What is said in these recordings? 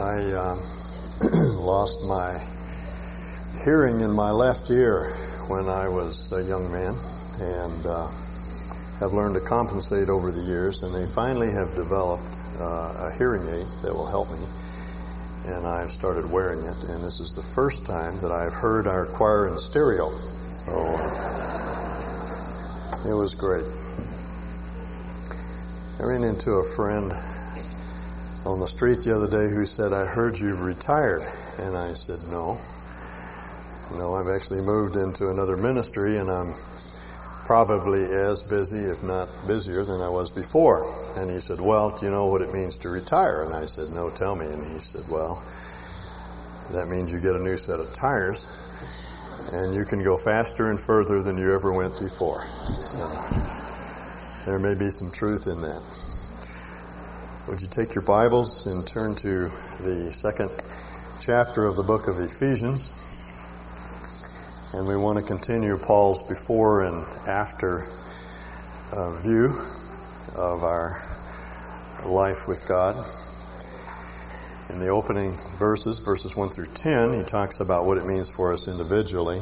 I uh, lost my hearing in my left ear when I was a young man and uh, have learned to compensate over the years and they finally have developed uh, a hearing aid that will help me and I've started wearing it and this is the first time that I've heard our choir in stereo so it was great. I ran into a friend on the street the other day who said, I heard you've retired. And I said, no. No, I've actually moved into another ministry and I'm probably as busy, if not busier than I was before. And he said, well, do you know what it means to retire? And I said, no, tell me. And he said, well, that means you get a new set of tires and you can go faster and further than you ever went before. So there may be some truth in that. Would you take your Bibles and turn to the second chapter of the book of Ephesians? And we want to continue Paul's before and after uh, view of our life with God. In the opening verses, verses 1 through 10, he talks about what it means for us individually,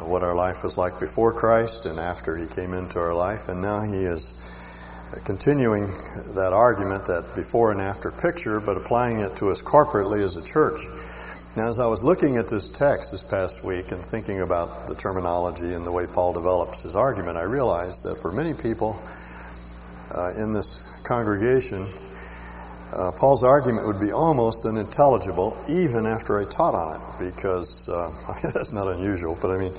what our life was like before Christ and after he came into our life, and now he is continuing that argument, that before and after picture, but applying it to us corporately as a church. Now, as I was looking at this text this past week and thinking about the terminology and the way Paul develops his argument, I realized that for many people uh, in this congregation, uh, Paul's argument would be almost unintelligible even after I taught on it, because uh, that's not unusual. But I mean,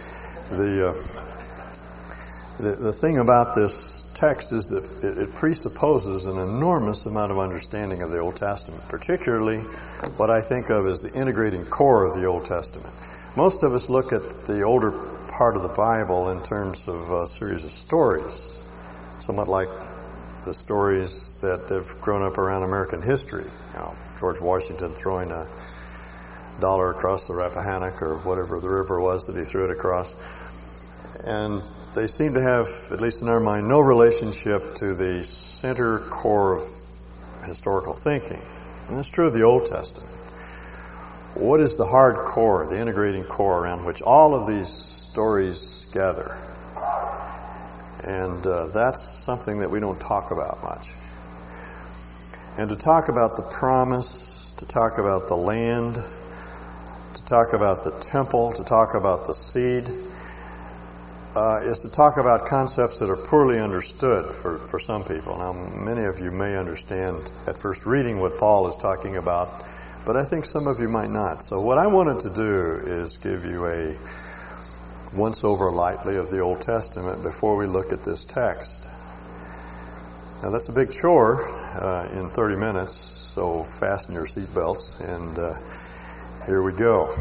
the, uh, the the thing about this text is that it, presupposes an enormous amount of understanding of the Old Testament, particularly what I think of as the integrating core of the Old Testament. Most of us look at the older part of the Bible in terms of a series of stories, somewhat like the stories that have grown up around American history. You know, George Washington throwing a dollar across the Rappahannock or whatever the river was that he threw it across. And they seem to have, at least in our mind, no relationship to the center core of historical thinking. And that's true of the Old Testament. What is the hard core, the integrating core around which all of these stories gather? And uh, that's something that we don't talk about much. And to talk about the promise, to talk about the land, to talk about the temple, to talk about the seed, uh, is to talk about concepts that are poorly understood for, for some people. Now, many of you may understand at first reading what Paul is talking about, but I think some of you might not. So what I wanted to do is give you a once over lightly of the Old Testament before we look at this text. Now that's a big chore uh, in 30 minutes, so fasten your seatbelts and uh, here we go.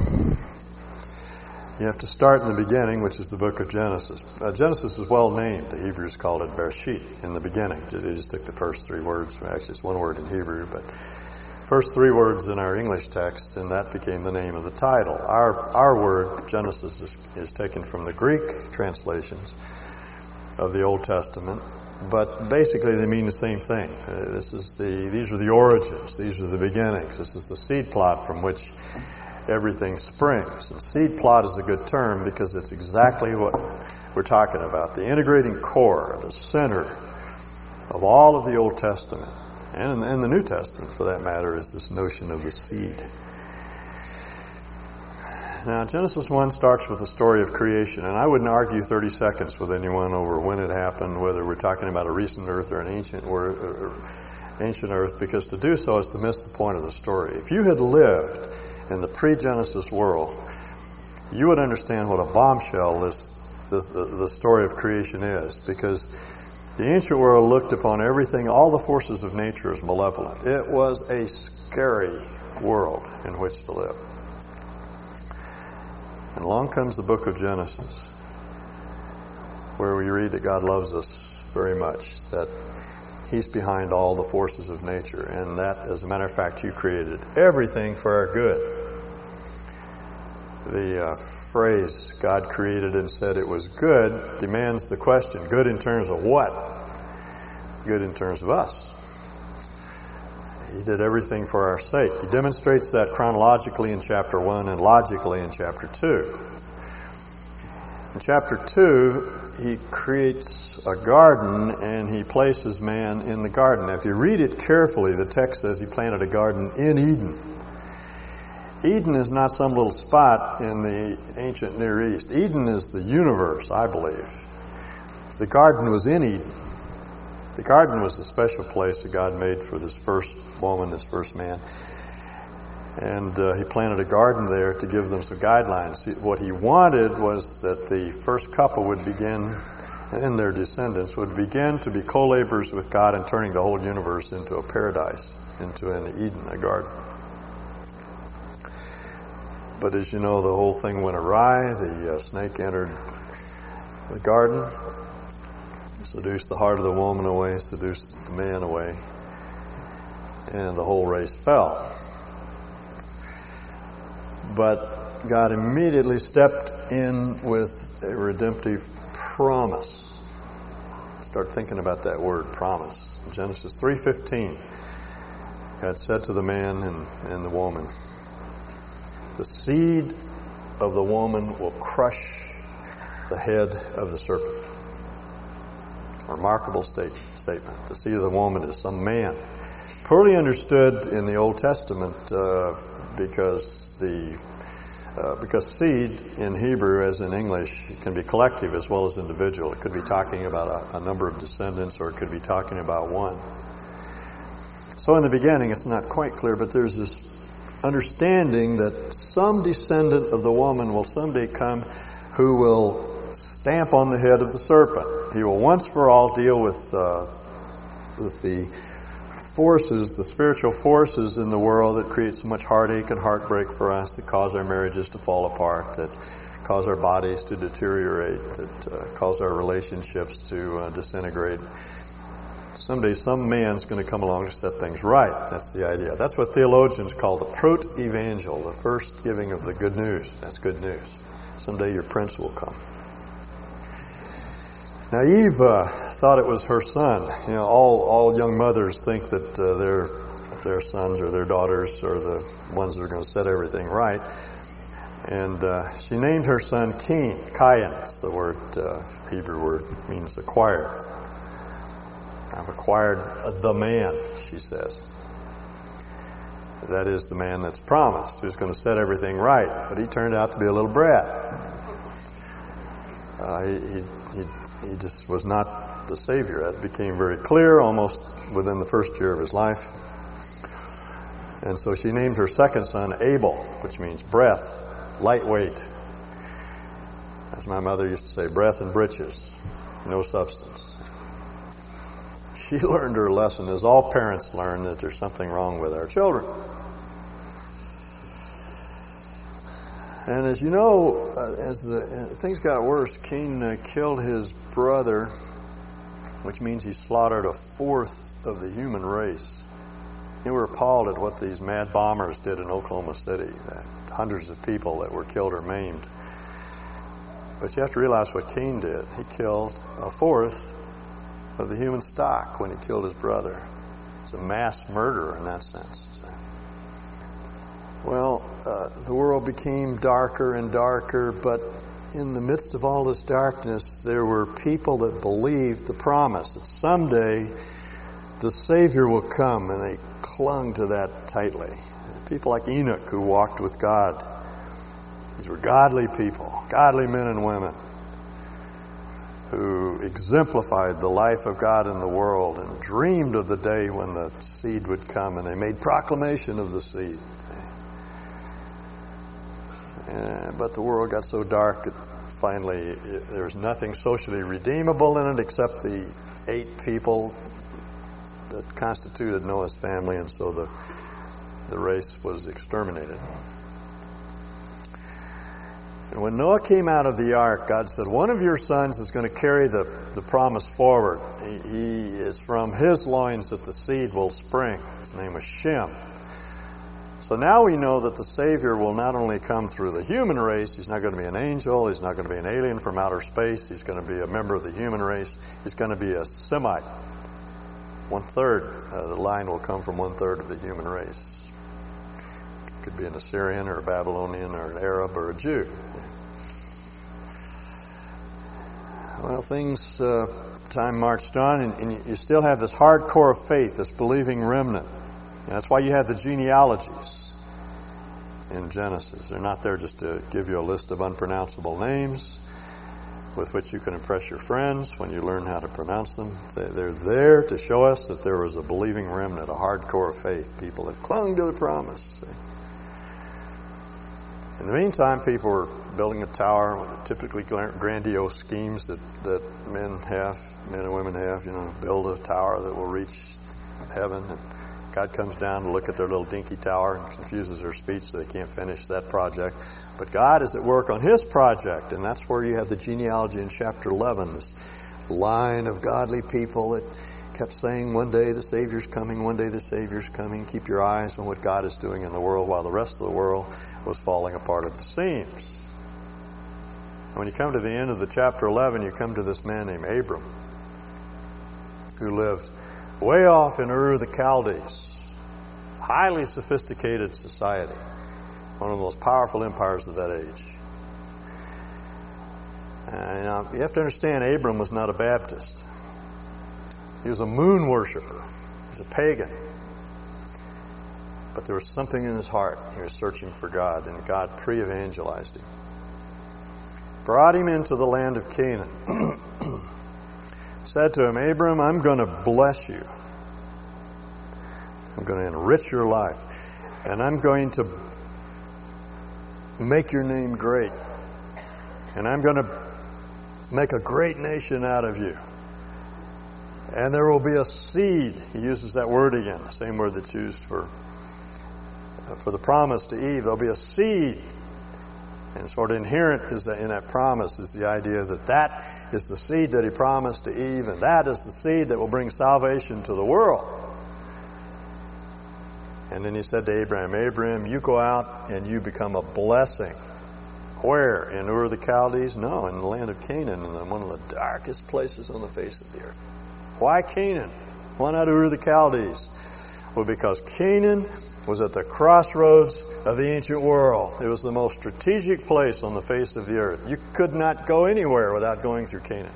You have to start in the beginning, which is the book of Genesis. Uh, Genesis is well named. The Hebrews called it Bereshit in the beginning. They just took the first three words. Actually, it's one word in Hebrew, but first three words in our English text, and that became the name of the title. Our our word Genesis is, is taken from the Greek translations of the Old Testament, but basically they mean the same thing. Uh, this is the these are the origins. These are the beginnings. This is the seed plot from which everything springs. And seed plot is a good term because it's exactly what we're talking about. The integrating core, the center of all of the Old Testament, and in the New Testament for that matter, is this notion of the seed. Now, Genesis 1 starts with the story of creation, and I wouldn't argue 30 seconds with anyone over when it happened, whether we're talking about a recent earth or an ancient, or, ancient earth, because to do so is to miss the point of the story. If you had lived in the pre-Genesis world, you would understand what a bombshell this, this the, the story of creation is, because the ancient world looked upon everything, all the forces of nature as malevolent. It was a scary world in which to live. And along comes the book of Genesis, where we read that God loves us very much, that He's behind all the forces of nature, and that, as a matter of fact, you created everything for our good the uh, phrase God created and said it was good demands the question, good in terms of what? Good in terms of us. he did everything for our sake. He demonstrates that chronologically in chapter 1 and logically in chapter 2. In chapter 2, he creates a garden and he places man in the garden. Now, if you read it carefully, the text says he planted a garden in Eden. Eden is not some little spot in the ancient Near East. Eden is the universe, I believe. The garden was in Eden. The garden was the special place that God made for this first woman, this first man. And uh, he planted a garden there to give them some guidelines. What he wanted was that the first couple would begin, and their descendants would begin to be co-laborers with God in turning the whole universe into a paradise, into an Eden, a garden. But as you know, the whole thing went awry. The uh, snake entered the garden, seduced the heart of the woman away, seduced the man away, and the whole race fell. But God immediately stepped in with a redemptive promise. Start thinking about that word, promise. Genesis 3.15, God said to the man and, and the woman, the seed of the woman will crush the head of the serpent. Remarkable state, statement. The seed of the woman is some man. Poorly understood in the Old Testament uh, because the uh, because seed in Hebrew, as in English, can be collective as well as individual. It could be talking about a, a number of descendants, or it could be talking about one. So in the beginning, it's not quite clear, but there's this understanding that some descendant of the woman will someday come who will stamp on the head of the serpent. He will once for all deal with, uh, with the forces, the spiritual forces in the world that create so much heartache and heartbreak for us, that cause our marriages to fall apart, that cause our bodies to deteriorate, that uh, cause our relationships to uh, disintegrate. Someday some man's going to come along to set things right. That's the idea. That's what theologians call the proto-evangel, the first giving of the good news. That's good news. Someday your prince will come. Now Eve uh, thought it was her son. You know, all all young mothers think that uh, their their sons or their daughters are the ones that are going to set everything right. And uh, she named her son Cain. Cain. The word uh, Hebrew word means acquire. I've acquired the man, she says. That is the man that's promised, who's going to set everything right. But he turned out to be a little brat. Uh, he, he, he just was not the Savior. That became very clear almost within the first year of his life. And so she named her second son Abel, which means breath, lightweight. As my mother used to say, breath and breeches, no substance she learned her lesson, as all parents learn, that there's something wrong with our children. And as you know, uh, as the uh, things got worse, Cain uh, killed his brother, which means he slaughtered a fourth of the human race. You were appalled at what these mad bombers did in Oklahoma City. hundreds of people that were killed or maimed. But you have to realize what Cain did. He killed a fourth of the human stock when he killed his brother. It's a mass murder in that sense. Well, uh, the world became darker and darker, but in the midst of all this darkness, there were people that believed the promise that someday the Savior will come, and they clung to that tightly. People like Enoch who walked with God. These were godly people, godly men and women who exemplified the life of God in the world and dreamed of the day when the seed would come and they made proclamation of the seed. But the world got so dark that finally there was nothing socially redeemable in it except the eight people that constituted Noah's family and so the, the race was exterminated. And when Noah came out of the ark, God said, one of your sons is going to carry the, the promise forward. He, he is from his loins that the seed will spring. His name was Shem. So now we know that the Savior will not only come through the human race, He's not going to be an angel, He's not going to be an alien from outer space, He's going to be a member of the human race, He's going to be a Semite. one third, uh, the line will come from one third of the human race. It could be an Assyrian or a Babylonian or an Arab or a Jew. Well, things, uh, time marched on, and, and, you still have this hardcore of faith, this believing remnant. And that's why you have the genealogies in Genesis. They're not there just to give you a list of unpronounceable names with which you can impress your friends when you learn how to pronounce them. They're there to show us that there was a believing remnant, a hardcore of faith, people that clung to the promise. In the meantime, people were building a tower, with typically grandiose schemes that, that men have, men and women have, you know, build a tower that will reach heaven. And God comes down to look at their little dinky tower and confuses their speech so they can't finish that project. But God is at work on His project, and that's where you have the genealogy in chapter 11, this line of godly people that kept saying, one day the Savior's coming, one day the Savior's coming. Keep your eyes on what God is doing in the world while the rest of the world was falling apart at the seams. When you come to the end of the chapter 11, you come to this man named Abram, who lived way off in Ur the Chaldees, highly sophisticated society, one of the most powerful empires of that age. And uh, you have to understand, Abram was not a Baptist. He was a moon worshiper. He was a pagan. But there was something in his heart. He was searching for God, and God pre-evangelized him brought him into the land of Canaan, said to him, Abram, I'm going to bless you. I'm going to enrich your life. And I'm going to make your name great. And I'm going to make a great nation out of you. And there will be a seed. He uses that word again, the same word that's used for, for the promise to Eve. There'll be a seed and sort of inherent is in that promise is the idea that that is the seed that he promised to Eve, and that is the seed that will bring salvation to the world. And then he said to Abraham, Abraham, you go out and you become a blessing. Where? In Ur of the Chaldees? No, in the land of Canaan, in one of the darkest places on the face of the earth. Why Canaan? Why not Ur of the Chaldees? Well, because Canaan was at the crossroads of the ancient world. It was the most strategic place on the face of the earth. You could not go anywhere without going through Canaan.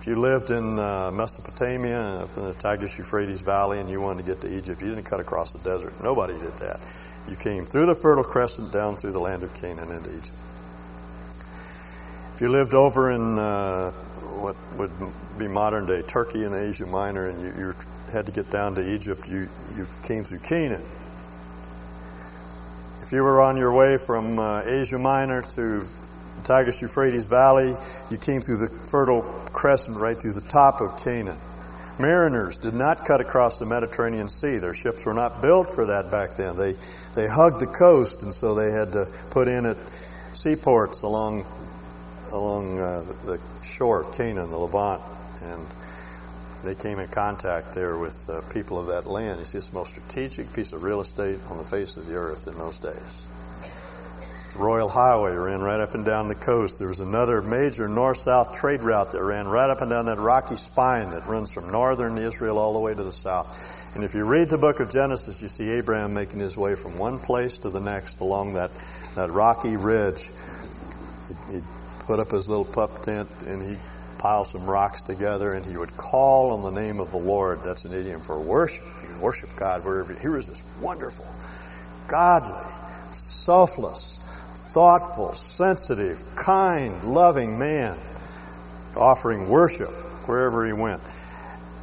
If you lived in uh, Mesopotamia, up in the Tigris Euphrates Valley, and you wanted to get to Egypt, you didn't cut across the desert. Nobody did that. You came through the Fertile Crescent down through the land of Canaan into Egypt. If you lived over in uh, what would be modern day Turkey and Asia Minor, and you, you had to get down to Egypt, you, you came through Canaan. If you were on your way from uh, Asia Minor to the Tigris Euphrates Valley, you came through the Fertile Crescent right through the top of Canaan. Mariners did not cut across the Mediterranean Sea. Their ships were not built for that back then. They they hugged the coast, and so they had to put in at seaports along along uh, the shore of Canaan, the Levant, and they came in contact there with uh, people of that land. It's the most strategic piece of real estate on the face of the earth in those days. Royal Highway ran right up and down the coast. There was another major north-south trade route that ran right up and down that rocky spine that runs from northern Israel all the way to the south. And if you read the book of Genesis, you see Abraham making his way from one place to the next along that, that rocky ridge. He, he put up his little pup tent and he pile some rocks together and he would call on the name of the Lord. That's an idiom for worship. You worship God wherever. Here is this wonderful, godly, selfless, thoughtful, sensitive, kind, loving man offering worship wherever he went.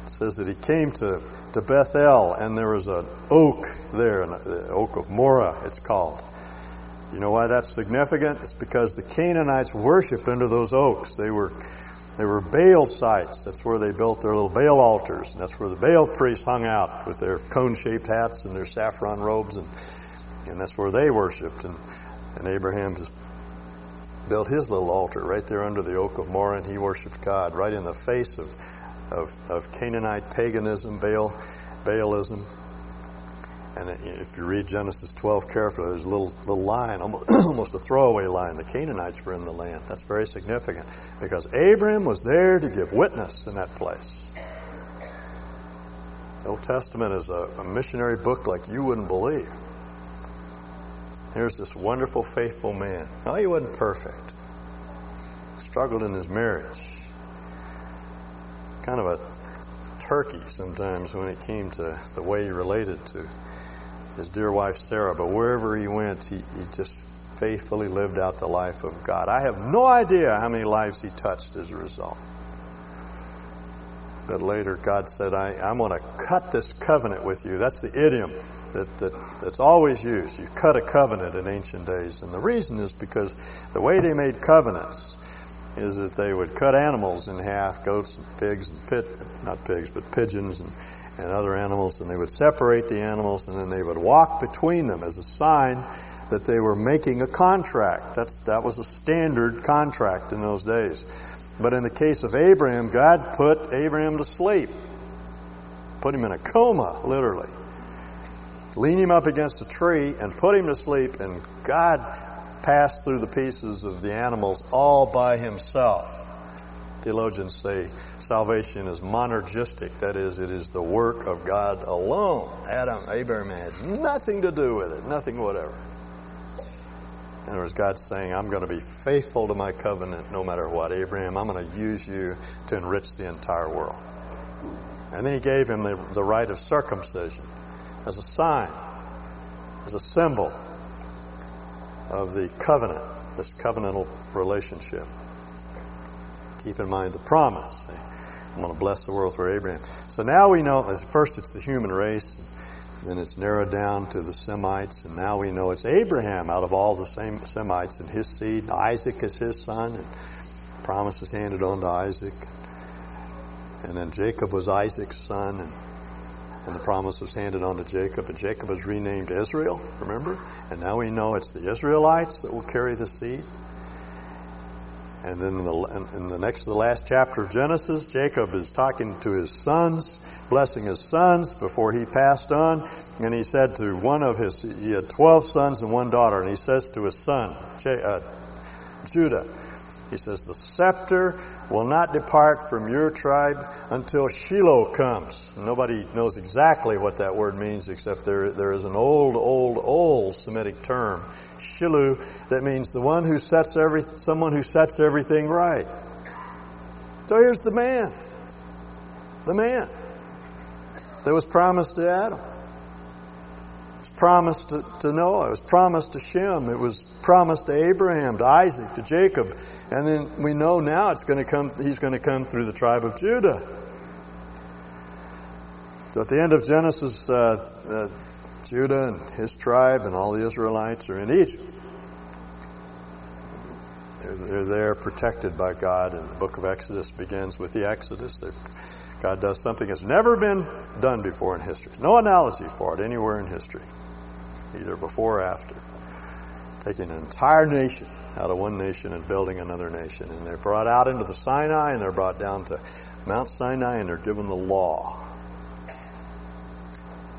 It says that he came to, to Bethel and there was an oak there, the oak of Moreh it's called. You know why that's significant? It's because the Canaanites worshiped under those oaks. They were they were Baal sites. That's where they built their little Baal altars. And that's where the Baal priests hung out with their cone-shaped hats and their saffron robes. And, and that's where they worshiped. And, and Abraham just built his little altar right there under the oak of Moreh, and he worshiped God right in the face of, of, of Canaanite paganism, Baal, Baalism. And if you read Genesis 12 carefully, there's a little, little line, almost a throwaway line. The Canaanites were in the land. That's very significant because Abram was there to give witness in that place. The Old Testament is a, a missionary book like you wouldn't believe. Here's this wonderful, faithful man. No, he wasn't perfect. Struggled in his marriage. Kind of a turkey sometimes when it came to the way he related to his dear wife Sarah. But wherever he went, he, he just faithfully lived out the life of God. I have no idea how many lives he touched as a result. But later, God said, I, am going to cut this covenant with you. That's the idiom that, that, that's always used. You cut a covenant in ancient days. And the reason is because the way they made covenants is that they would cut animals in half, goats and pigs and pit, not pigs, but pigeons and, and other animals, and they would separate the animals and then they would walk between them as a sign that they were making a contract. That's, that was a standard contract in those days. But in the case of Abraham, God put Abraham to sleep. Put him in a coma, literally. Lean him up against a tree and put him to sleep, and God passed through the pieces of the animals all by himself. Theologians say salvation is monergistic. That is, it is the work of God alone. Adam, Abraham had nothing to do with it. Nothing whatever. In other words, God's saying, I'm going to be faithful to my covenant no matter what. Abraham, I'm going to use you to enrich the entire world. And then he gave him the, the rite of circumcision as a sign, as a symbol of the covenant, this covenantal relationship. Keep in mind the promise. I'm going to bless the world through Abraham. So now we know, first it's the human race. Then it's narrowed down to the Semites, and now we know it's Abraham out of all the same Semites and his seed. Isaac is his son, and promise is handed on to Isaac. And then Jacob was Isaac's son, and, and the promise was handed on to Jacob, and Jacob was renamed Israel, remember? And now we know it's the Israelites that will carry the seed. And then in the, in the next to the last chapter of Genesis, Jacob is talking to his sons, blessing his sons before he passed on. And he said to one of his, he had 12 sons and one daughter, and he says to his son, uh, Judah, he says, the scepter will not depart from your tribe until Shiloh comes. Nobody knows exactly what that word means except there, there is an old, old, old Semitic term Shilu, that means the one who sets every, someone who sets everything right. So here's the man. The man that was promised to Adam. It was promised to, to Noah. It was promised to Shem. It was promised to Abraham, to Isaac, to Jacob. And then we know now it's going to come, he's going to come through the tribe of Judah. So at the end of Genesis, uh, uh, Judah and his tribe and all the Israelites are in Egypt. They're, there protected by God, and the book of Exodus begins with the Exodus. God does something that's never been done before in history. No analogy for it anywhere in history, either before or after. Taking an entire nation out of one nation and building another nation. And they're brought out into the Sinai and they're brought down to Mount Sinai and they're given the law.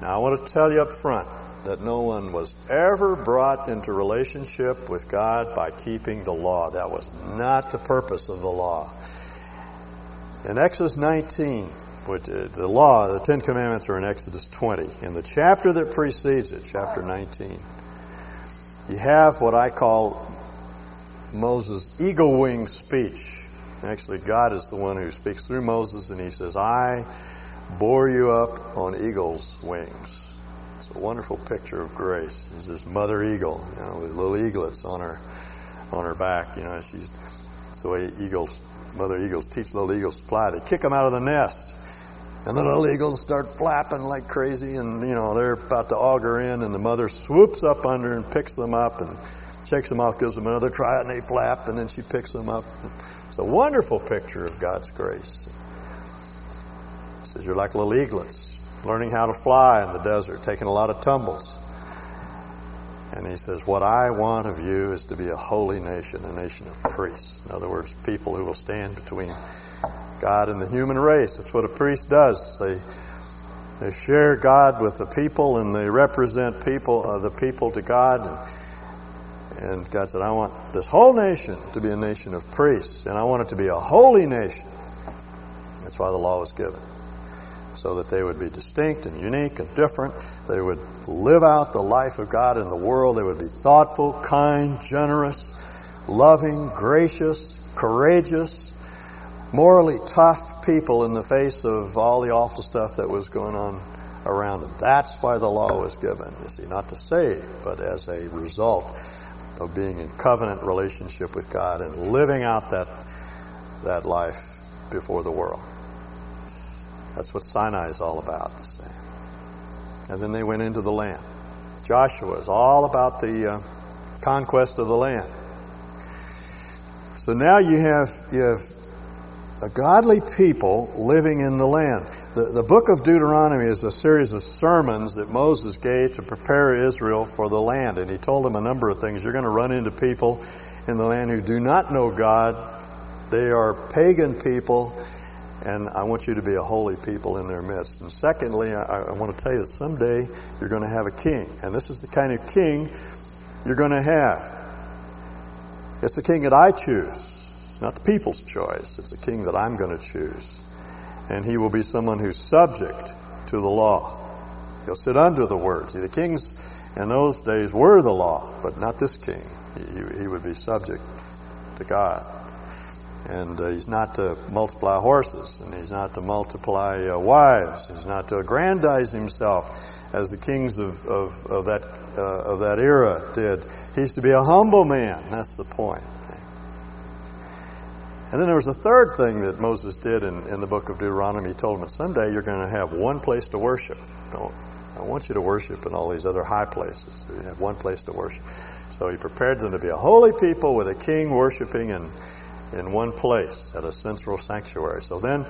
Now I want to tell you up front that no one was ever brought into relationship with God by keeping the law. That was not the purpose of the law. In Exodus 19, which, uh, the law, the Ten Commandments are in Exodus 20. In the chapter that precedes it, chapter 19, you have what I call Moses' eagle wing speech. Actually, God is the one who speaks through Moses and he says, I bore you up on eagle's wings. It's a wonderful picture of grace. There's this mother eagle, you know, with little eaglets on her, on her back, you know, she's, it's the way eagles, mother eagles teach little eagles to fly. They kick them out of the nest. And the little eagles start flapping like crazy and, you know, they're about to auger in and the mother swoops up under and picks them up and shakes them off, gives them another try and they flap and then she picks them up. It's a wonderful picture of God's grace says you're like little eaglets, learning how to fly in the desert, taking a lot of tumbles. And he says, what I want of you is to be a holy nation, a nation of priests. In other words, people who will stand between God and the human race. That's what a priest does. They, they share God with the people and they represent people, uh, the people to God. And, and God said, I want this whole nation to be a nation of priests and I want it to be a holy nation. That's why the law was given so that they would be distinct and unique and different. They would live out the life of God in the world. They would be thoughtful, kind, generous, loving, gracious, courageous, morally tough people in the face of all the awful stuff that was going on around them. That's why the law was given, you see, not to save, but as a result of being in covenant relationship with God and living out that, that life before the world. That's what Sinai is all about. And then they went into the land. Joshua is all about the uh, conquest of the land. So now you have, you have a godly people living in the land. The, the book of Deuteronomy is a series of sermons that Moses gave to prepare Israel for the land. And he told them a number of things. You're going to run into people in the land who do not know God. They are pagan people and I want you to be a holy people in their midst. And secondly, I, I, want to tell you someday you're going to have a king. And this is the kind of king you're going to have. It's a king that I choose, not the people's choice. It's a king that I'm going to choose. And he will be someone who's subject to the law. He'll sit under the word. See, the kings in those days were the law, but not this king. He, he would be subject to God. And uh, he's not to multiply horses, and he's not to multiply uh, wives. He's not to aggrandize himself as the kings of, of, of that uh, of that era did. He's to be a humble man. That's the point. And then there was a third thing that Moses did in, in the book of Deuteronomy. He told them someday you're going to have one place to worship. Don't, I want you to worship in all these other high places. You have one place to worship. So he prepared them to be a holy people with a king worshiping in, in one place at a central sanctuary. So then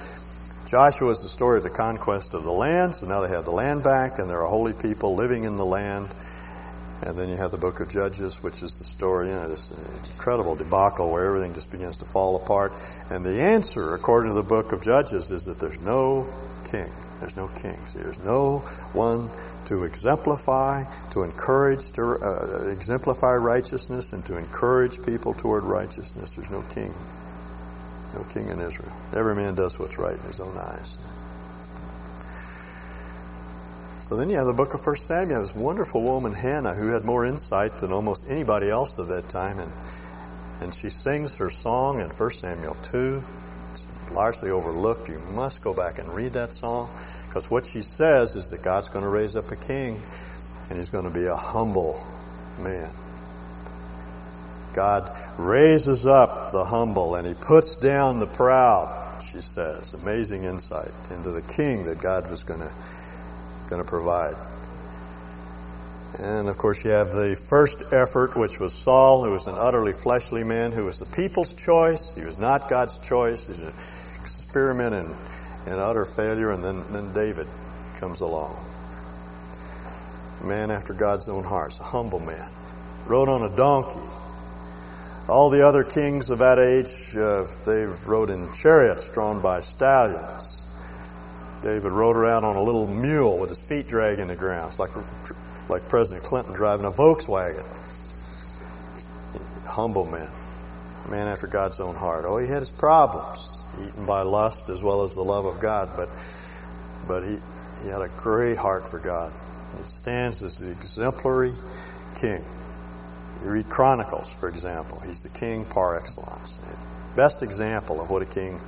Joshua is the story of the conquest of the land. So now they have the land back and there are holy people living in the land. And then you have the book of Judges, which is the story, you know, this incredible debacle where everything just begins to fall apart. And the answer, according to the book of Judges, is that there's no king. There's no king. See, there's no one to exemplify, to encourage, to uh, exemplify righteousness and to encourage people toward righteousness. There's no king. No king in Israel. Every man does what's right in his own eyes. So then you have the book of First Samuel, this wonderful woman Hannah who had more insight than almost anybody else of that time, and and she sings her song in First Samuel two. It's largely overlooked. You must go back and read that song because what she says is that God's going to raise up a king, and he's going to be a humble man. God raises up the humble and he puts down the proud, she says. Amazing insight into the king that God was going to going to provide. And of course you have the first effort, which was Saul, who was an utterly fleshly man, who was the people's choice. He was not God's choice. He's an experiment in, in utter failure. And then, then David comes along. Man after God's own heart, a humble man. Rode on a donkey. All the other kings of that age, uh, they rode in chariots drawn by stallions. David rode around on a little mule with his feet dragging the ground. It's like, like President Clinton driving a Volkswagen. Humble man. Man after God's own heart. Oh, he had his problems. Eaten by lust as well as the love of God, but, but he, he had a great heart for God. He stands as the exemplary king. You read Chronicles, for example. He's the king par excellence. Best example of what a king,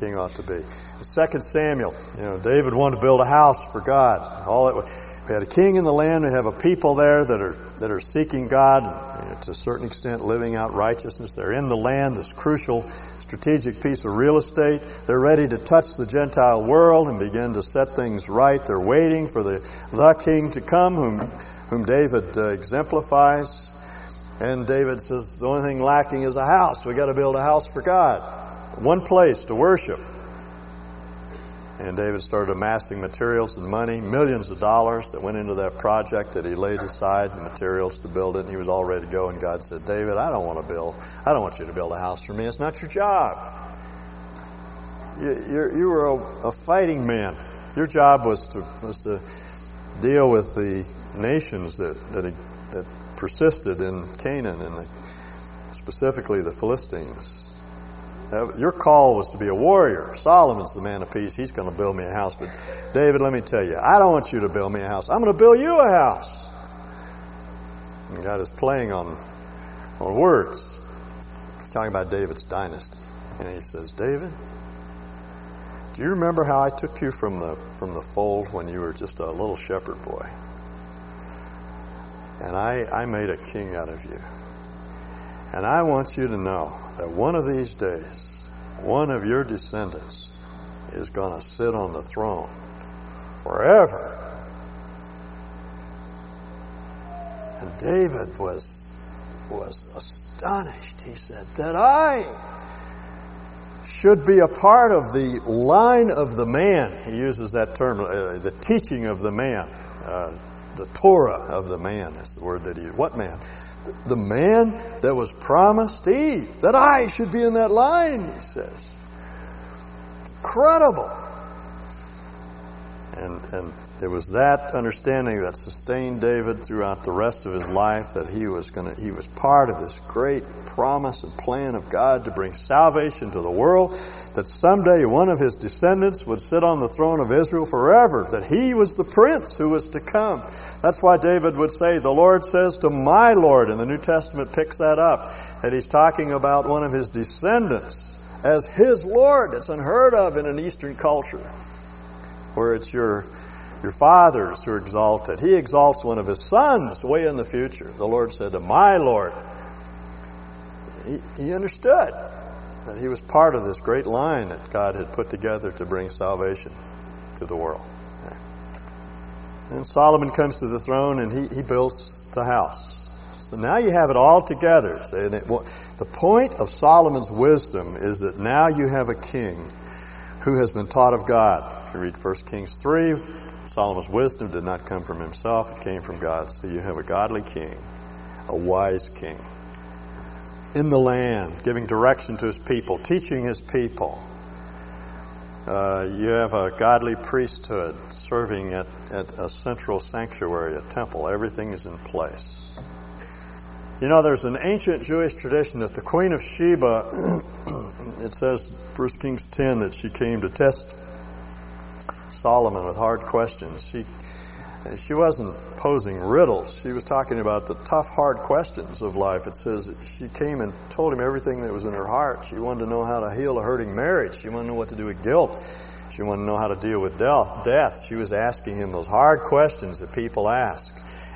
king ought to be. Second Samuel, you know, David wanted to build a house for God. All it, was, we had a king in the land. We have a people there that are that are seeking God you know, to a certain extent, living out righteousness. They're in the land, this crucial strategic piece of real estate. They're ready to touch the Gentile world and begin to set things right. They're waiting for the the king to come, whom whom David uh, exemplifies. And David says, the only thing lacking is a house. We got to build a house for God. One place to worship. And David started amassing materials and money, millions of dollars that went into that project that he laid aside, the materials to build it, and he was all ready to go. And God said, David, I don't want to build, I don't want you to build a house for me. It's not your job. You, you're, you were a, a fighting man. Your job was to, was to deal with the nations that, that, that persisted in Canaan and the, specifically the Philistines. Uh, your call was to be a warrior. Solomon's the man of peace. He's going to build me a house. But David, let me tell you, I don't want you to build me a house. I'm going to build you a house. And God is playing on, on words. He's talking about David's dynasty. And he says, David, do you remember how I took you from the, from the fold when you were just a little shepherd boy? And I, I made a king out of you. And I want you to know that one of these days, one of your descendants is going to sit on the throne forever. And David was, was astonished. He said, that I should be a part of the line of the man. He uses that term, uh, the teaching of the man. Uh, the Torah of the man is the word that he, what man? The man that was promised Eve, that I should be in that line, he says. Incredible. And, and it was that understanding that sustained David throughout the rest of his life that he was going to, he was part of this great promise and plan of God to bring salvation to the world, that someday one of his descendants would sit on the throne of Israel forever, that he was the prince who was to come. That's why David would say, the Lord says to my Lord, and the New Testament picks that up, that he's talking about one of his descendants as his Lord. It's unheard of in an Eastern culture where it's your your fathers who are exalted. He exalts one of his sons way in the future. The Lord said to my Lord. He, he understood that he was part of this great line that God had put together to bring salvation to the world. And Solomon comes to the throne and he, he builds the house. So now you have it all together. And it, well, the point of Solomon's wisdom is that now you have a king who has been taught of God. If you read 1 Kings 3, Solomon's wisdom did not come from himself, it came from God. So you have a godly king, a wise king, in the land, giving direction to his people, teaching his people. Uh, you have a godly priesthood serving at, at a central sanctuary, a temple. Everything is in place. You know, there's an ancient Jewish tradition that the Queen of Sheba, it says, 1 Kings 10, that she came to test Solomon with hard questions. She, she wasn't posing riddles. She was talking about the tough, hard questions of life. It says she came and told him everything that was in her heart. She wanted to know how to heal a hurting marriage. She wanted to know what to do with guilt. She wanted to know how to deal with death. Death. She was asking him those hard questions that people ask.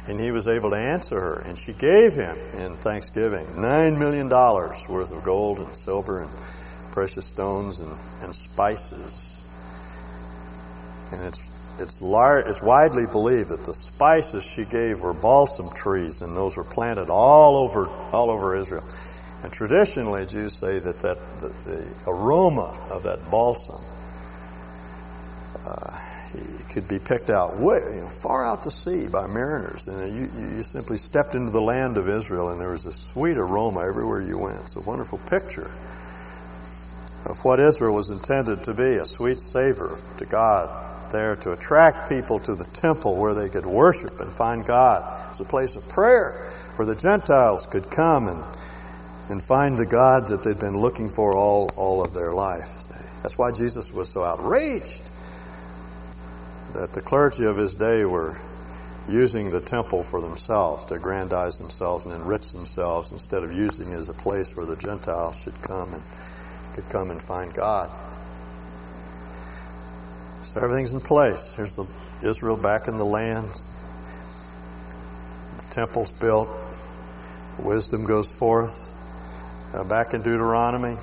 And he was able to answer her. And she gave him in Thanksgiving nine million dollars worth of gold and silver and precious stones and, and spices and it's it's large, it's widely believed that the spices she gave were balsam trees, and those were planted all over all over Israel. And traditionally, Jews say that that the, the aroma of that balsam uh, could be picked out way you know, far out to sea by mariners, and you, you simply stepped into the land of Israel, and there was a sweet aroma everywhere you went. It's a wonderful picture of what Israel was intended to be—a sweet savor to God there to attract people to the temple where they could worship and find God. It was a place of prayer where the Gentiles could come and, and find the God that they'd been looking for all, all of their life. That's why Jesus was so outraged that the clergy of his day were using the temple for themselves to aggrandize themselves and enrich themselves instead of using it as a place where the Gentiles should come and could come and find God. So everything's in place. Here's the Israel back in the land. The temple's built. Wisdom goes forth. Uh, back in Deuteronomy,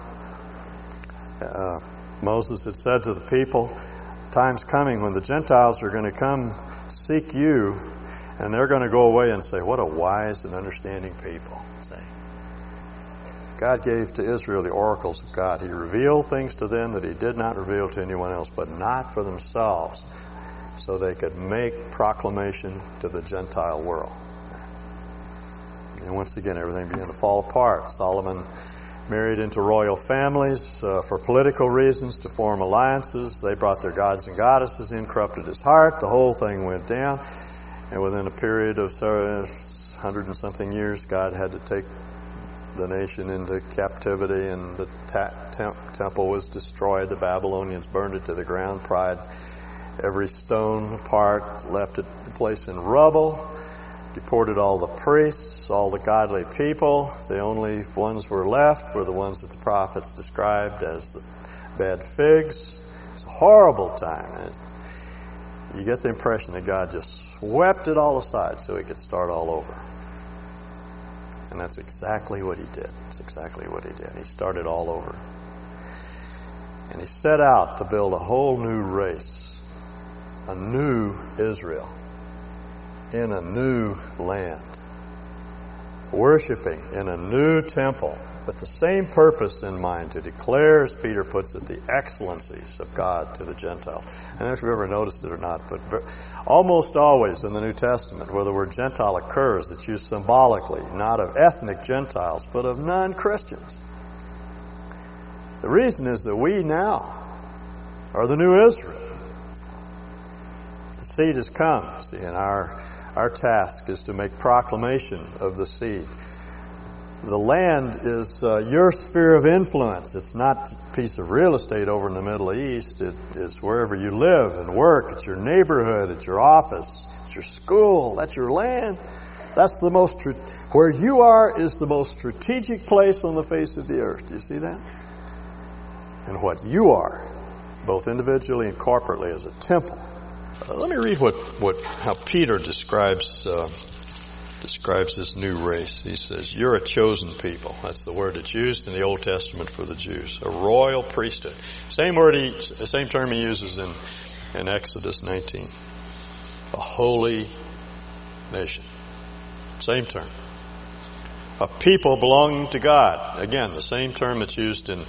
uh, Moses had said to the people, time's coming when the Gentiles are going to come seek you and they're going to go away and say, what a wise and understanding people. God gave to Israel the oracles of God. He revealed things to them that He did not reveal to anyone else, but not for themselves, so they could make proclamation to the Gentile world. And once again, everything began to fall apart. Solomon married into royal families uh, for political reasons to form alliances. They brought their gods and goddesses in, corrupted his heart. The whole thing went down. And within a period of hundred and something years, God had to take the nation into captivity and the temp- temple was destroyed. The Babylonians burned it to the ground, pried every stone apart, left it the place in rubble, deported all the priests, all the godly people. The only ones were left were the ones that the prophets described as the bad figs. It's a horrible time. You get the impression that God just swept it all aside so he could start all over. And that's exactly what he did. That's exactly what he did. He started all over. And he set out to build a whole new race, a new Israel, in a new land, worshiping in a new temple with the same purpose in mind to declare, as Peter puts it, the excellencies of God to the Gentile. I don't know if you've ever noticed it or not, but almost always in the New Testament where the word Gentile occurs, it's used symbolically, not of ethnic Gentiles, but of non-Christians. The reason is that we now are the new Israel. The seed has come, see, and our, our task is to make proclamation of the seed the land is uh, your sphere of influence. It's not a piece of real estate over in the Middle East. It is wherever you live and work. It's your neighborhood. It's your office. It's your school. That's your land. That's the most, where you are is the most strategic place on the face of the earth. Do you see that? And what you are, both individually and corporately, is a temple. Uh, let me read what, what, how Peter describes, uh, describes this new race. He says, you're a chosen people. That's the word that's used in the Old Testament for the Jews. A royal priesthood. Same word he, same term he uses in, in Exodus 19. A holy nation. Same term. A people belonging to God. Again, the same term that's used in,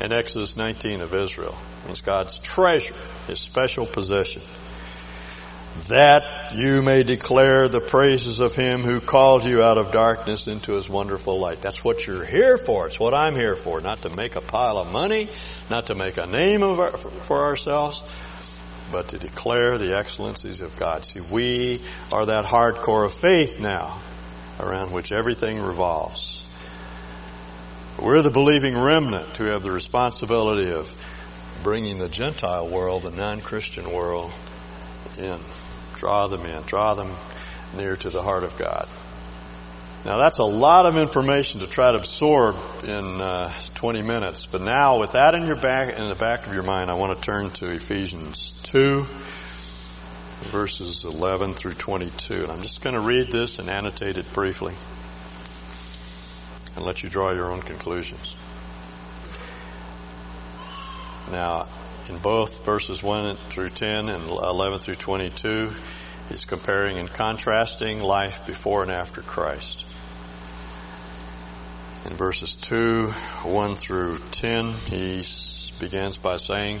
in Exodus 19 of Israel. It's God's treasure, His special possession that you may declare the praises of him who called you out of darkness into his wonderful light. That's what you're here for. It's what I'm here for. Not to make a pile of money, not to make a name our, for ourselves, but to declare the excellencies of God. See, we are that hardcore of faith now around which everything revolves. We're the believing remnant who have the responsibility of bringing the Gentile world, the non-Christian world, in. Draw them in. Draw them near to the heart of God. Now that's a lot of information to try to absorb in uh, 20 minutes. But now, with that in your back, in the back of your mind, I want to turn to Ephesians 2, verses 11 through 22. And I'm just going to read this and annotate it briefly, and let you draw your own conclusions. Now, in both verses 1 through 10 and 11 through 22, he's comparing and contrasting life before and after Christ. In verses 2, 1 through 10, he begins by saying,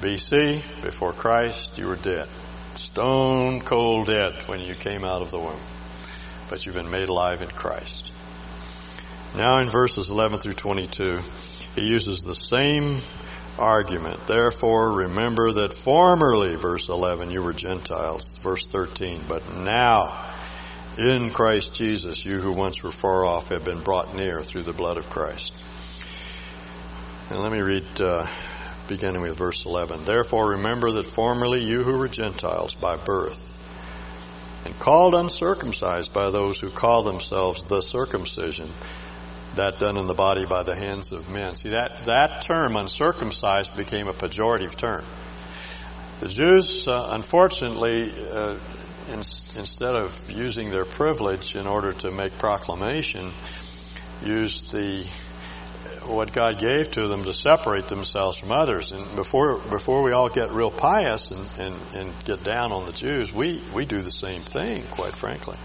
BC, before Christ, you were dead. Stone cold dead when you came out of the womb. But you've been made alive in Christ. Now in verses 11 through 22, he uses the same argument. Therefore, remember that formerly, verse 11, you were Gentiles. Verse 13, but now, in Christ Jesus, you who once were far off have been brought near through the blood of Christ. And let me read, uh, beginning with verse 11. Therefore, remember that formerly you who were Gentiles by birth, and called uncircumcised by those who call themselves the circumcision, that done in the body by the hands of men. See, that, that term, uncircumcised, became a pejorative term. The Jews, uh, unfortunately, uh, in, instead of using their privilege in order to make proclamation, used the what God gave to them to separate themselves from others. And before before we all get real pious and, and, and get down on the Jews, we, we do the same thing, quite frankly.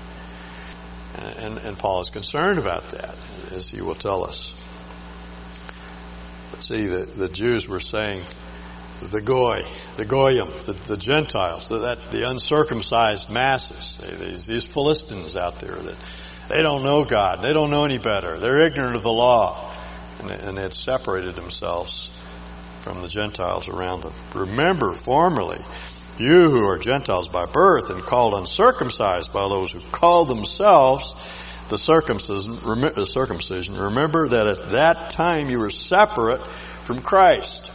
Uh, and, and Paul is concerned about that, as he will tell us. But see, the, the Jews were saying, the goy, the goyim, the, the Gentiles, the, that the uncircumcised masses, these, these Philistines out there that they don't know God, they don't know any better, they're ignorant of the law, and, and they had separated themselves from the Gentiles around them. Remember, formerly, you who are Gentiles by birth and called uncircumcised by those who call themselves the circumcision, the circumcision, remember that at that time you were separate from Christ.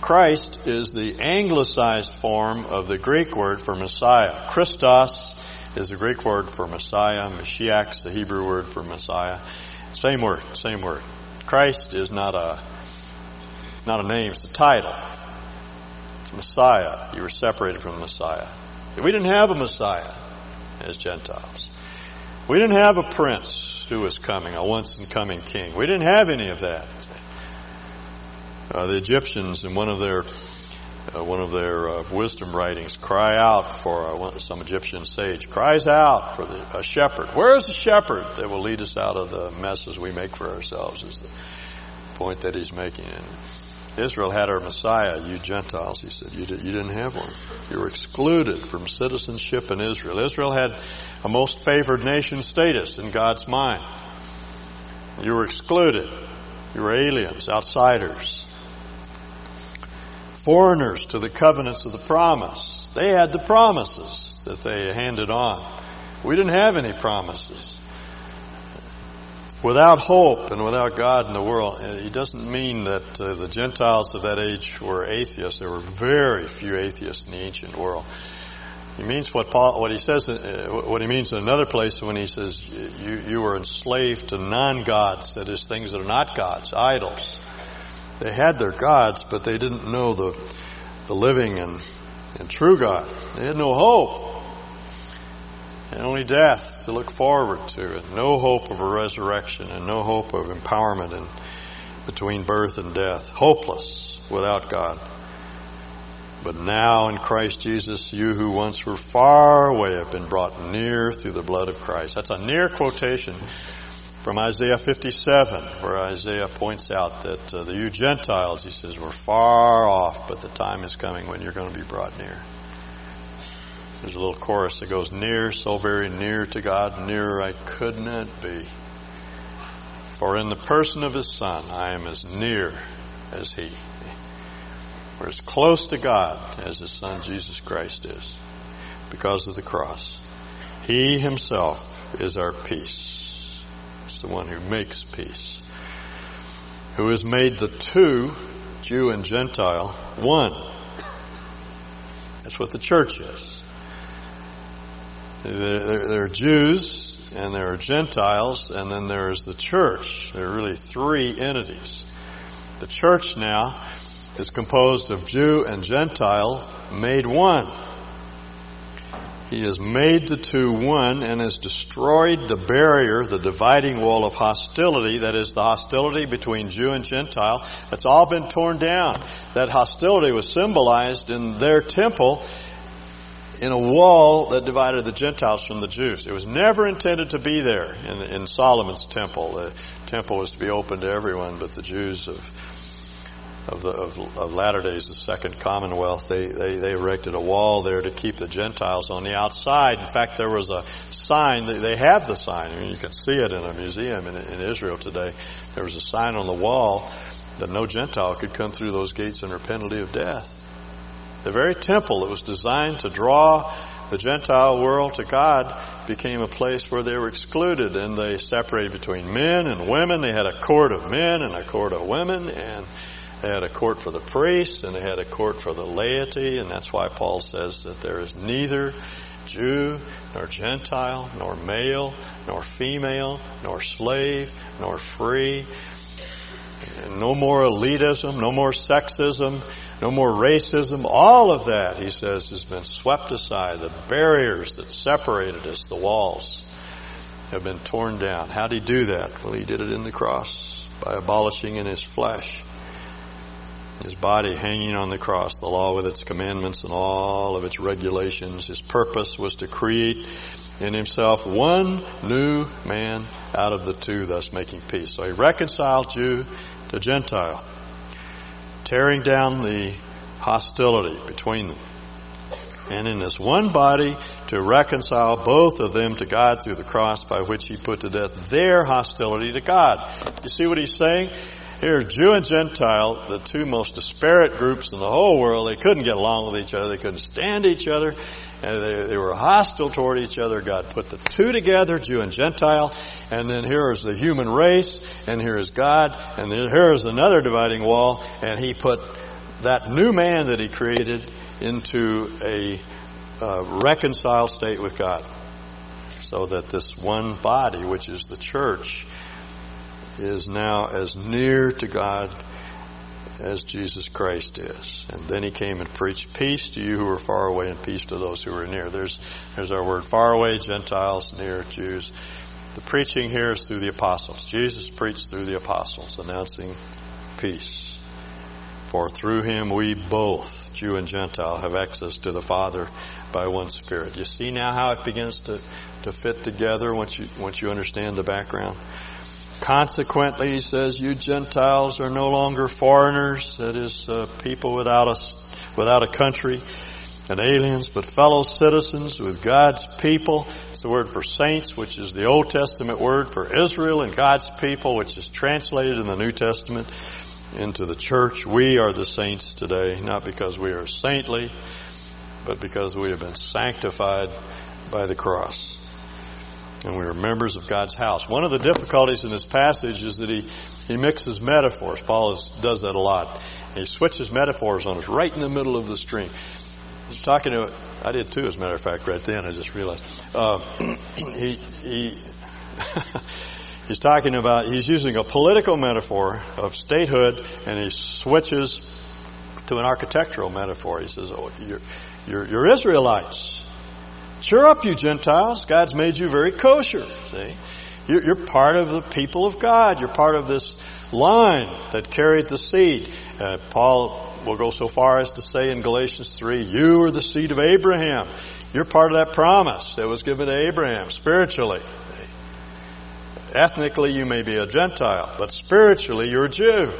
Christ is the anglicized form of the Greek word for Messiah. Christos is the Greek word for Messiah. Mashiach is the Hebrew word for Messiah. Same word, same word. Christ is not a, not a name, it's a title. Messiah. You were separated from Messiah. We didn't have a Messiah as Gentiles. We didn't have a prince who was coming, a once and coming king. We didn't have any of that. Uh, the Egyptians in one of their uh, one of their uh, wisdom writings cry out for uh, some Egyptian sage cries out for the, a shepherd. Where is the shepherd that will lead us out of the messes we make for ourselves? Is the point that he's making. And Israel had our Messiah, you Gentiles. He said you, did, you didn't have one. You were excluded from citizenship in Israel. Israel had a most favored nation status in God's mind. You were excluded. You were aliens, outsiders foreigners to the covenants of the promise. They had the promises that they handed on. We didn't have any promises. Without hope and without God in the world, it doesn't mean that uh, the Gentiles of that age were atheists. There were very few atheists in the ancient world. He means what Paul, what he says, uh, what he means in another place when he says you, you were enslaved to non-gods, that is things that are not gods, idols. They had their gods, but they didn't know the, the living and, and true God. They had no hope. And only death to look forward to and no hope of a resurrection and no hope of empowerment in between birth and death. Hopeless without God. But now in Christ Jesus, you who once were far away have been brought near through the blood of Christ. That's a near quotation from Isaiah 57, where Isaiah points out that uh, the you Gentiles, he says, were far off, but the time is coming when you're going to be brought near. There's a little chorus that goes, near, so very near to God, nearer I could not be. For in the person of his son, I am as near as he. We're as close to God as his son Jesus Christ is because of the cross. He himself is our peace It's the one who makes peace, who has made the two, Jew and Gentile, one. That's what the church is. There are Jews and there are Gentiles and then there is the church. There are really three entities. The church now is composed of Jew and Gentile made one. He has made the two one and has destroyed the barrier, the dividing wall of hostility, that is the hostility between Jew and Gentile. That's all been torn down. That hostility was symbolized in their temple in a wall that divided the Gentiles from the Jews. It was never intended to be there in, in Solomon's temple. The temple was to be open to everyone, but the Jews of of the of, of latter days, the Second Commonwealth, they, they they erected a wall there to keep the Gentiles on the outside. In fact, there was a sign. They have the sign. I mean, you can see it in a museum in, in Israel today. There was a sign on the wall that no Gentile could come through those gates under penalty of death. The very temple that was designed to draw the Gentile world to God became a place where they were excluded and they separated between men and women. They had a court of men and a court of women and they had a court for the priests and they had a court for the laity, and that's why Paul says that there is neither Jew nor Gentile, nor male, nor female, nor slave, nor free. No more elitism, no more sexism, no more racism. All of that, he says, has been swept aside. The barriers that separated us, the walls, have been torn down. How did he do that? Well, he did it in the cross by abolishing in his flesh his body hanging on the cross, the law with its commandments and all of its regulations. His purpose was to create in himself one new man out of the two, thus making peace. So he reconciled Jew to Gentile, tearing down the hostility between them. And in this one body to reconcile both of them to God through the cross by which he put to death their hostility to God. You see what he's saying? Here, Jew and Gentile, the two most disparate groups in the whole world, they couldn't get along with each other. They couldn't stand each other. And they, they were hostile toward each other. God put the two together, Jew and Gentile, and then here is the human race, and here is God, and here is another dividing wall, and He put that new man that He created into a uh, reconciled state with God. So that this one body, which is the church, is now as near to God as Jesus Christ is. And then he came and preached peace to you who are far away and peace to those who are near. There's, there's our word far away, Gentiles, near, Jews. The preaching here is through the apostles. Jesus preached through the apostles, announcing peace. For through him we both, Jew and Gentile, have access to the Father by one Spirit. You see now how it begins to, to fit together once you, once you understand the background? Consequently, he says, you Gentiles are no longer foreigners, that is, uh, people without a, without a country, and aliens, but fellow citizens with God's people. It's the word for saints, which is the Old Testament word for Israel and God's people, which is translated in the New Testament into the church. We are the saints today, not because we are saintly, but because we have been sanctified by the cross and we are members of God's house. One of the difficulties in this passage is that he, he mixes metaphors. Paul is, does that a lot. He switches metaphors on us right in the middle of the stream. He's talking to, I did too, as a matter of fact, right then, I just realized. Uh, he, he, he's talking about, he's using a political metaphor of statehood and he switches to an architectural metaphor. He says, oh, you're, you're, you're Israelites. Cheer up, you Gentiles. God's made you very kosher. See? You're, part of the people of God. You're part of this line that carried the seed. Uh, Paul will go so far as to say in Galatians 3, you are the seed of Abraham. You're part of that promise that was given to Abraham spiritually. Ethnically, you may be a Gentile, but spiritually, you're a Jew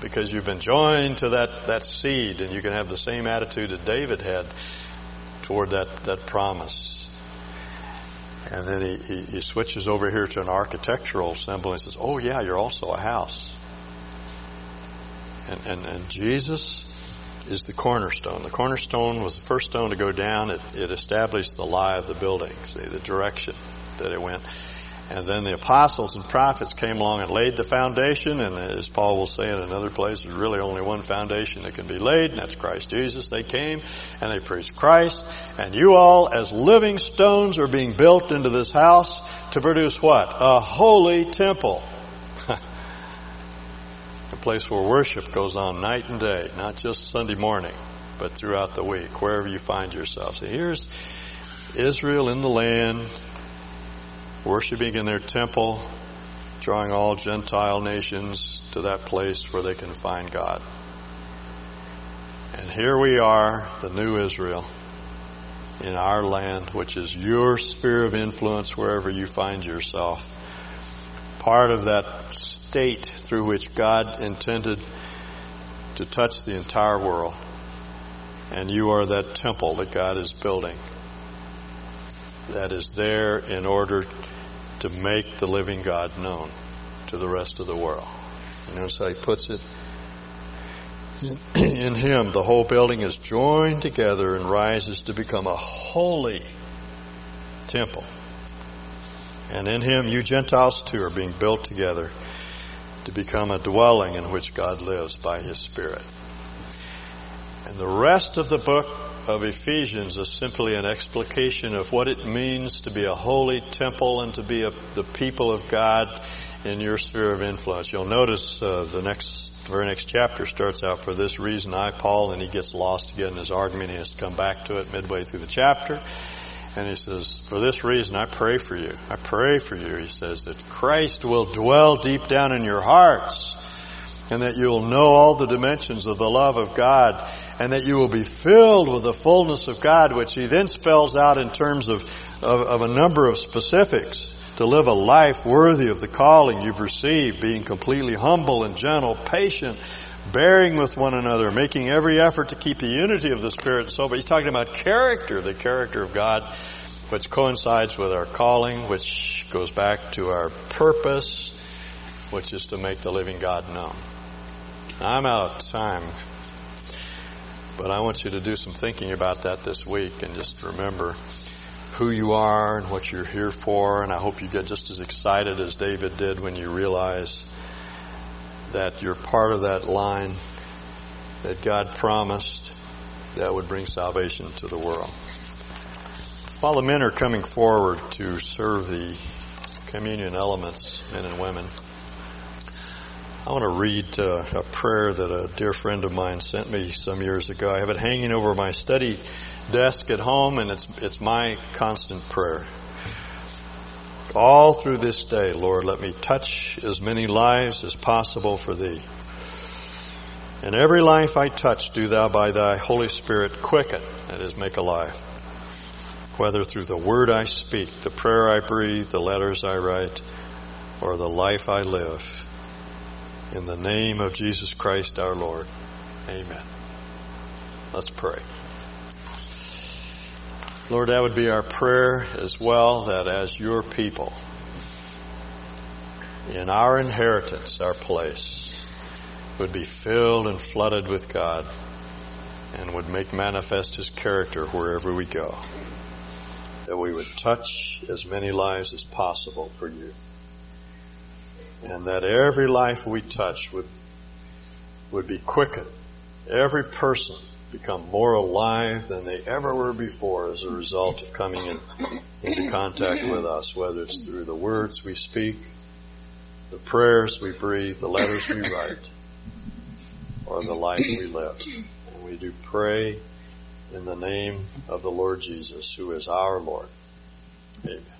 because you've been joined to that, that seed and you can have the same attitude that David had toward that, that promise. And then he, he, he switches over here to an architectural symbol and says, oh yeah, you're also a house. And, and, and Jesus is the cornerstone. The cornerstone was the first stone to go down. It, it established the lie of the building, see, the direction that it went. And then the apostles and prophets came along and laid the foundation. And as Paul will say in another place, there's really only one foundation that can be laid, and that's Christ Jesus. They came and they preached Christ. And you all, as living stones, are being built into this house to produce what? A holy temple. a place where worship goes on night and day, not just Sunday morning, but throughout the week, wherever you find yourself. So here's Israel in the land, worshiping in their temple, drawing all Gentile nations to that place where they can find God. And here we are, the new Israel, in our land, which is your sphere of influence wherever you find yourself. Part of that state through which God intended to touch the entire world. And you are that temple that God is building that is there in order to make the living God known to the rest of the world. You notice how he puts it? In him, the whole building is joined together and rises to become a holy temple. And in him, you Gentiles too are being built together to become a dwelling in which God lives by his Spirit. And the rest of the book of Ephesians is simply an explication of what it means to be a holy temple and to be a, the people of God in your sphere of influence. You'll notice uh, the next very next chapter starts out for this reason I Paul and he gets lost again in his argument. He has to come back to it midway through the chapter. And he says, for this reason I pray for you. I pray for you, he says, that Christ will dwell deep down in your hearts and that you'll know all the dimensions of the love of God and that you will be filled with the fullness of God, which he then spells out in terms of, of, of a number of specifics to live a life worthy of the calling you've received, being completely humble and gentle, patient, bearing with one another, making every effort to keep the unity of the Spirit so, but he's talking about character, the character of God, which coincides with our calling, which goes back to our purpose, which is to make the living God known. I'm out of time. But I want you to do some thinking about that this week and just remember who you are and what you're here for. And I hope you get just as excited as David did when you realize that you're part of that line that God promised that would bring salvation to the world. While the men are coming forward to serve the communion elements, men and women, I want to read uh, a prayer that a dear friend of mine sent me some years ago. I have it hanging over my study desk at home and it's, it's my constant prayer. All through this day, Lord, let me touch as many lives as possible for thee. And every life I touch, do thou by thy Holy Spirit quicken, that is, make alive. Whether through the word I speak, the prayer I breathe, the letters I write, or the life I live. In the name of Jesus Christ our Lord. Amen. Let's pray. Lord, that would be our prayer as well, that as your people, in our inheritance, our place, would be filled and flooded with God and would make manifest His character wherever we go. That we would touch as many lives as possible for you and that every life we touch would, would be quickened. Every person become more alive than they ever were before as a result of coming in, into contact with us, whether it's through the words we speak, the prayers we breathe, the letters we write, or the life we live. And we do pray in the name of the Lord Jesus, who is our Lord. Amen.